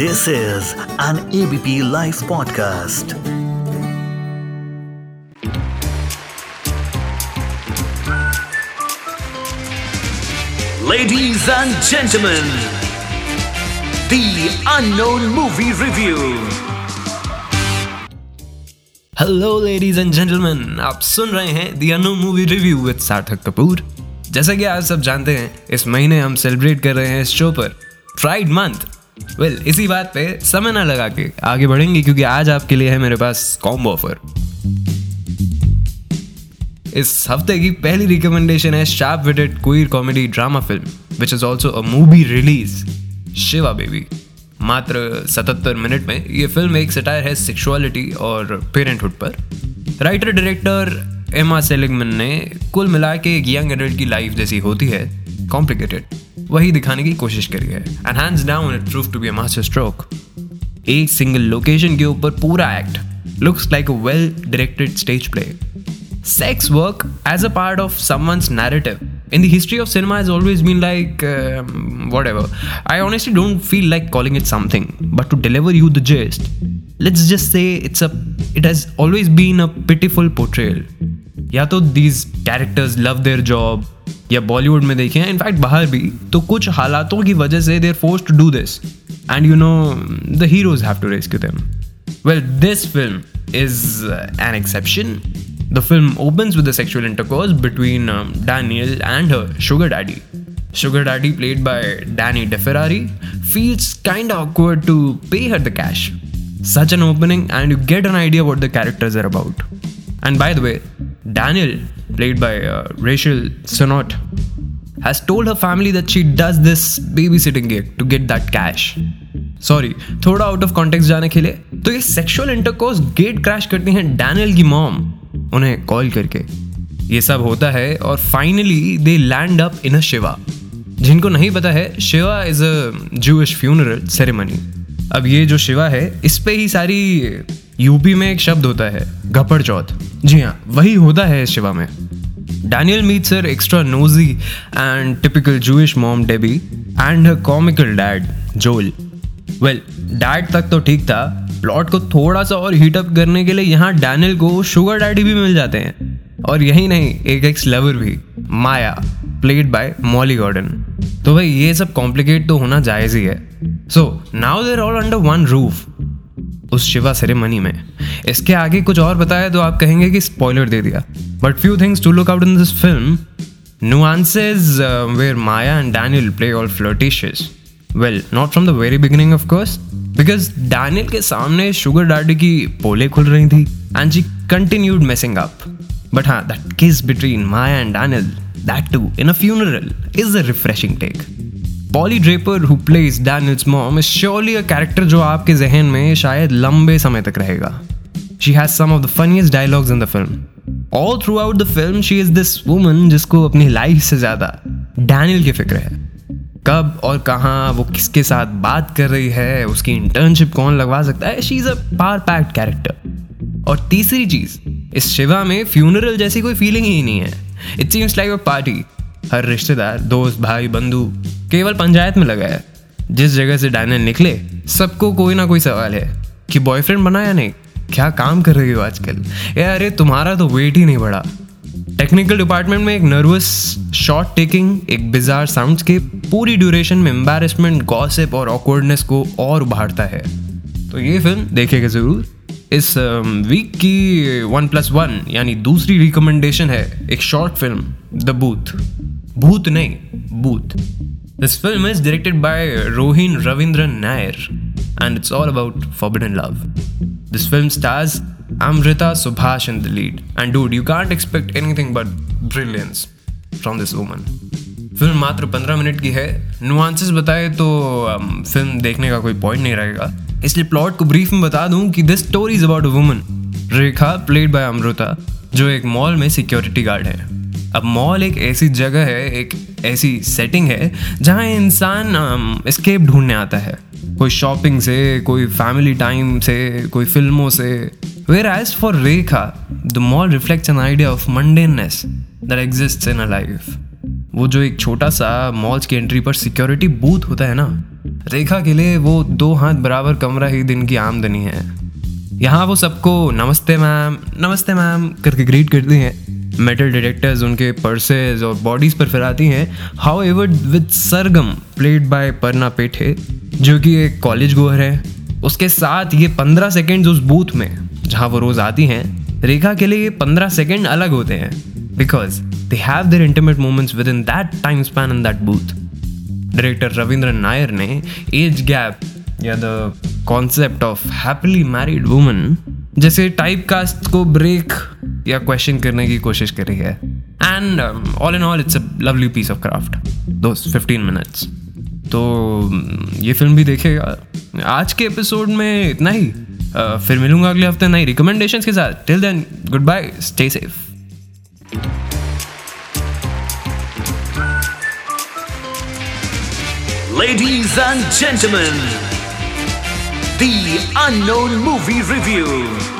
This is an ABP Life podcast. Ladies and gentlemen, the unknown movie review. Hello ladies and gentleman आप सुन रहे हैं दी अनो movie review with Sarthak Kapoor जैसा कि आप सब जानते हैं इस महीने हम सेलिब्रेट कर रहे हैं इस शो पर प्राइड मंथ वेल well, इसी बात पे समय ना लगा के आगे बढ़ेंगे क्योंकि आज आपके लिए है मेरे पास कॉम्बो ऑफ़र इस हफ़्ते की पहली रिकमेंडेशन है sharp witted queer comedy drama film which is also a movie release Shiva Baby मात्र 77 मिनट में ये फ़िल्म एक सटायर है सेक्सुअलिटी और पेरेंटहुड पर. राइटर डायरेक्टर एमा सेलिगमन ने कुल मिला के एक यंग एडल्ट की लाइफ जैसी होती है। कॉम्प्लिकेटेड वही दिखाने की कोशिश करी है। And down it prove to be master stroke एक सिंगल लोकेशन के ऊपर पूरा act looks like a well directed stage play sex work as a part of someone's narrative in the history of cinema is always been like whatever I honestly don't feel like calling it something but to deliver you the just let's just say it's a it has always been a pitiful portrayal या तो these characters love their job या बॉलीवुड में देखें in fact बाहर भी तो कुछ हालातों की वजह से they're forced to do this and you know the heroes have to rescue them well this film is an exception the film opens with the sexual intercourse between Daniel and sugar daddy sugar daddy played by Danny Deferrari feels kind of to pay her the cash such an opening and you get an idea about the characters are about and by the way Daniel played by uh, Rachel Sonot, has told her family that she does this babysitting gig to get that cash. Sorry थोड़ा out of context जाने के लिए तो ये sexual intercourse gate crash करती हैं Daniel की mom उन्हें कॉल करके। ये सब होता है और finally they land up in a shiva जिनको नहीं पता है shiva is a Jewish funeral ceremony अब ये जो शिवा है इस पे ही सारी यूपी में एक शब्द होता है घपड़ चौथ। जी हाँ वही होता है इस शिवा में। Daniel meets her extra nosy and typical Jewish mom Debbie and her comical dad Joel well dad तक तो ठीक था प्लॉट को थोड़ा सा और हीटअप करने के लिए यहाँ डैनियल को शुगर डैडी भी मिल जाते हैं। और यही नहीं, एक एक्स लवर भी Maya played by Molly Gordon तो भाई, ये सब कॉम्प्लिकेट तो होना जायज़ ही है। So now they're all under one roof उस शिवा सेरेमनी में। इसके आगे कुछ और बताया तो आप कहेंगे कि स्पॉइलर दे दिया। But few things to look out in this film uh, where Maya and Daniel play all flirtatious. Well, not from the very beginning, of course, because Daniel के सामने शुगर डैडी की पोले खुल रही थी and she continued messing up but हाँ that kiss between Maya and Daniel that too in a funeral is a refreshing take Polly Draper who plays Daniel's mom is surely a character जो आपके जहन में शायद लंबे समय तक रहेगा। She has some of the funniest dialogues in the film all throughout the film she is this woman जिसको अपनी लाइफ से ज़्यादा डैनियल की फ़िक्र है। कब और कहाँ वो किसके साथ बात कर रही है, उसकी इंटर्नशिप कौन लगवा सकता है she is a power packed character और तीसरी चीज़, इस शिवा में फ्यूनरल जैसी कोई फीलिंग ही नहीं है। It seems like a party हर रिश्तेदार दोस्त भाई बंधु केवल पंचायत में लगा है। जिस जगह से डैनियल निकले सबको कोई ना कोई सवाल है कि बॉयफ्रेंड बना या नहीं? क्या काम कर रही हो आजकल? या अरे तुम्हारा तो वेट ही नहीं बढ़ा। टेक्निकल डिपार्टमेंट में एक नर्वस शॉट टेकिंग एक बिजार साउंड के पूरी ड्यूरेशन में एम्बेरसमेंट गॉसिप और ऑकवर्डनेस को और उभारता है। तो ये फ़िल्म देखेगा ज़रूर। इस वीक um, की वन प्लस वन यानी दूसरी रिकमेंडेशन है एक शॉर्ट फ़िल्म द बूथ भूत नहीं booth this film is directed by Rohin Ravindran Nair and it's all about forbidden love this film stars Amrita Subhash in the lead. And dude, you can't expect anything but brilliance from this woman. Film मात्र पंद्रह minute की है। Nuances बताए तो film um, देखने का कोई point नहीं रहेगा। इसलिए प्लॉट को ब्रीफ में बता दूँ कि this story is about a woman Rekha played by Amrita जो एक मॉल में सिक्योरिटी गार्ड है। अब मॉल एक ऐसी जगह है एक ऐसी सेटिंग है जहाँ इंसान स्केप ढूँढने आता है। कोई शॉपिंग से कोई फैमिली टाइम से कोई फ़िल्मों से। Whereas for Rekha, the mall reflects an idea of mundaneness that exists in her life. वो जो एक छोटा सा मॉल्स की एंट्री पर सिक्योरिटी बूथ होता है ना रेखा के लिए वो दो हाथ बराबर कमरा ही दिन की आमदनी है। यहाँ वो सबको नमस्ते मैम नमस्ते मैम करके ग्रीट करती हैं। मेटल डिटेक्टर्स उनके पर्सेज और बॉडीज पर फिराती हैं। However with Sargam played by Parna Pethe जो कि एक कॉलेज गोअर है, उसके साथ ये पंद्रह सेकेंड उस बूथ में, जहाँ वो रोज आती हैं, रेखा के लिए ये पंद्रह सेकेंड अलग होते हैं because they have their intimate moments within that time span in that booth director Ravindra Nair ने एज गैप या the concept of happily married woman जैसे टाइप कास्ट को ब्रेक या क्वेश्चन करने की कोशिश करी है. And all in all it's a lovely piece of craft though fifteen minutes तो ये फ़िल्म भी देखेगा आज के एपिसोड में इतना ही. Uh, फिर मिलूँगा अगले हफ़्ते नई रिकमेंडेशंस के साथ. Till then goodbye stay safe Ladies and gentlemen, the Unknown Movie Review.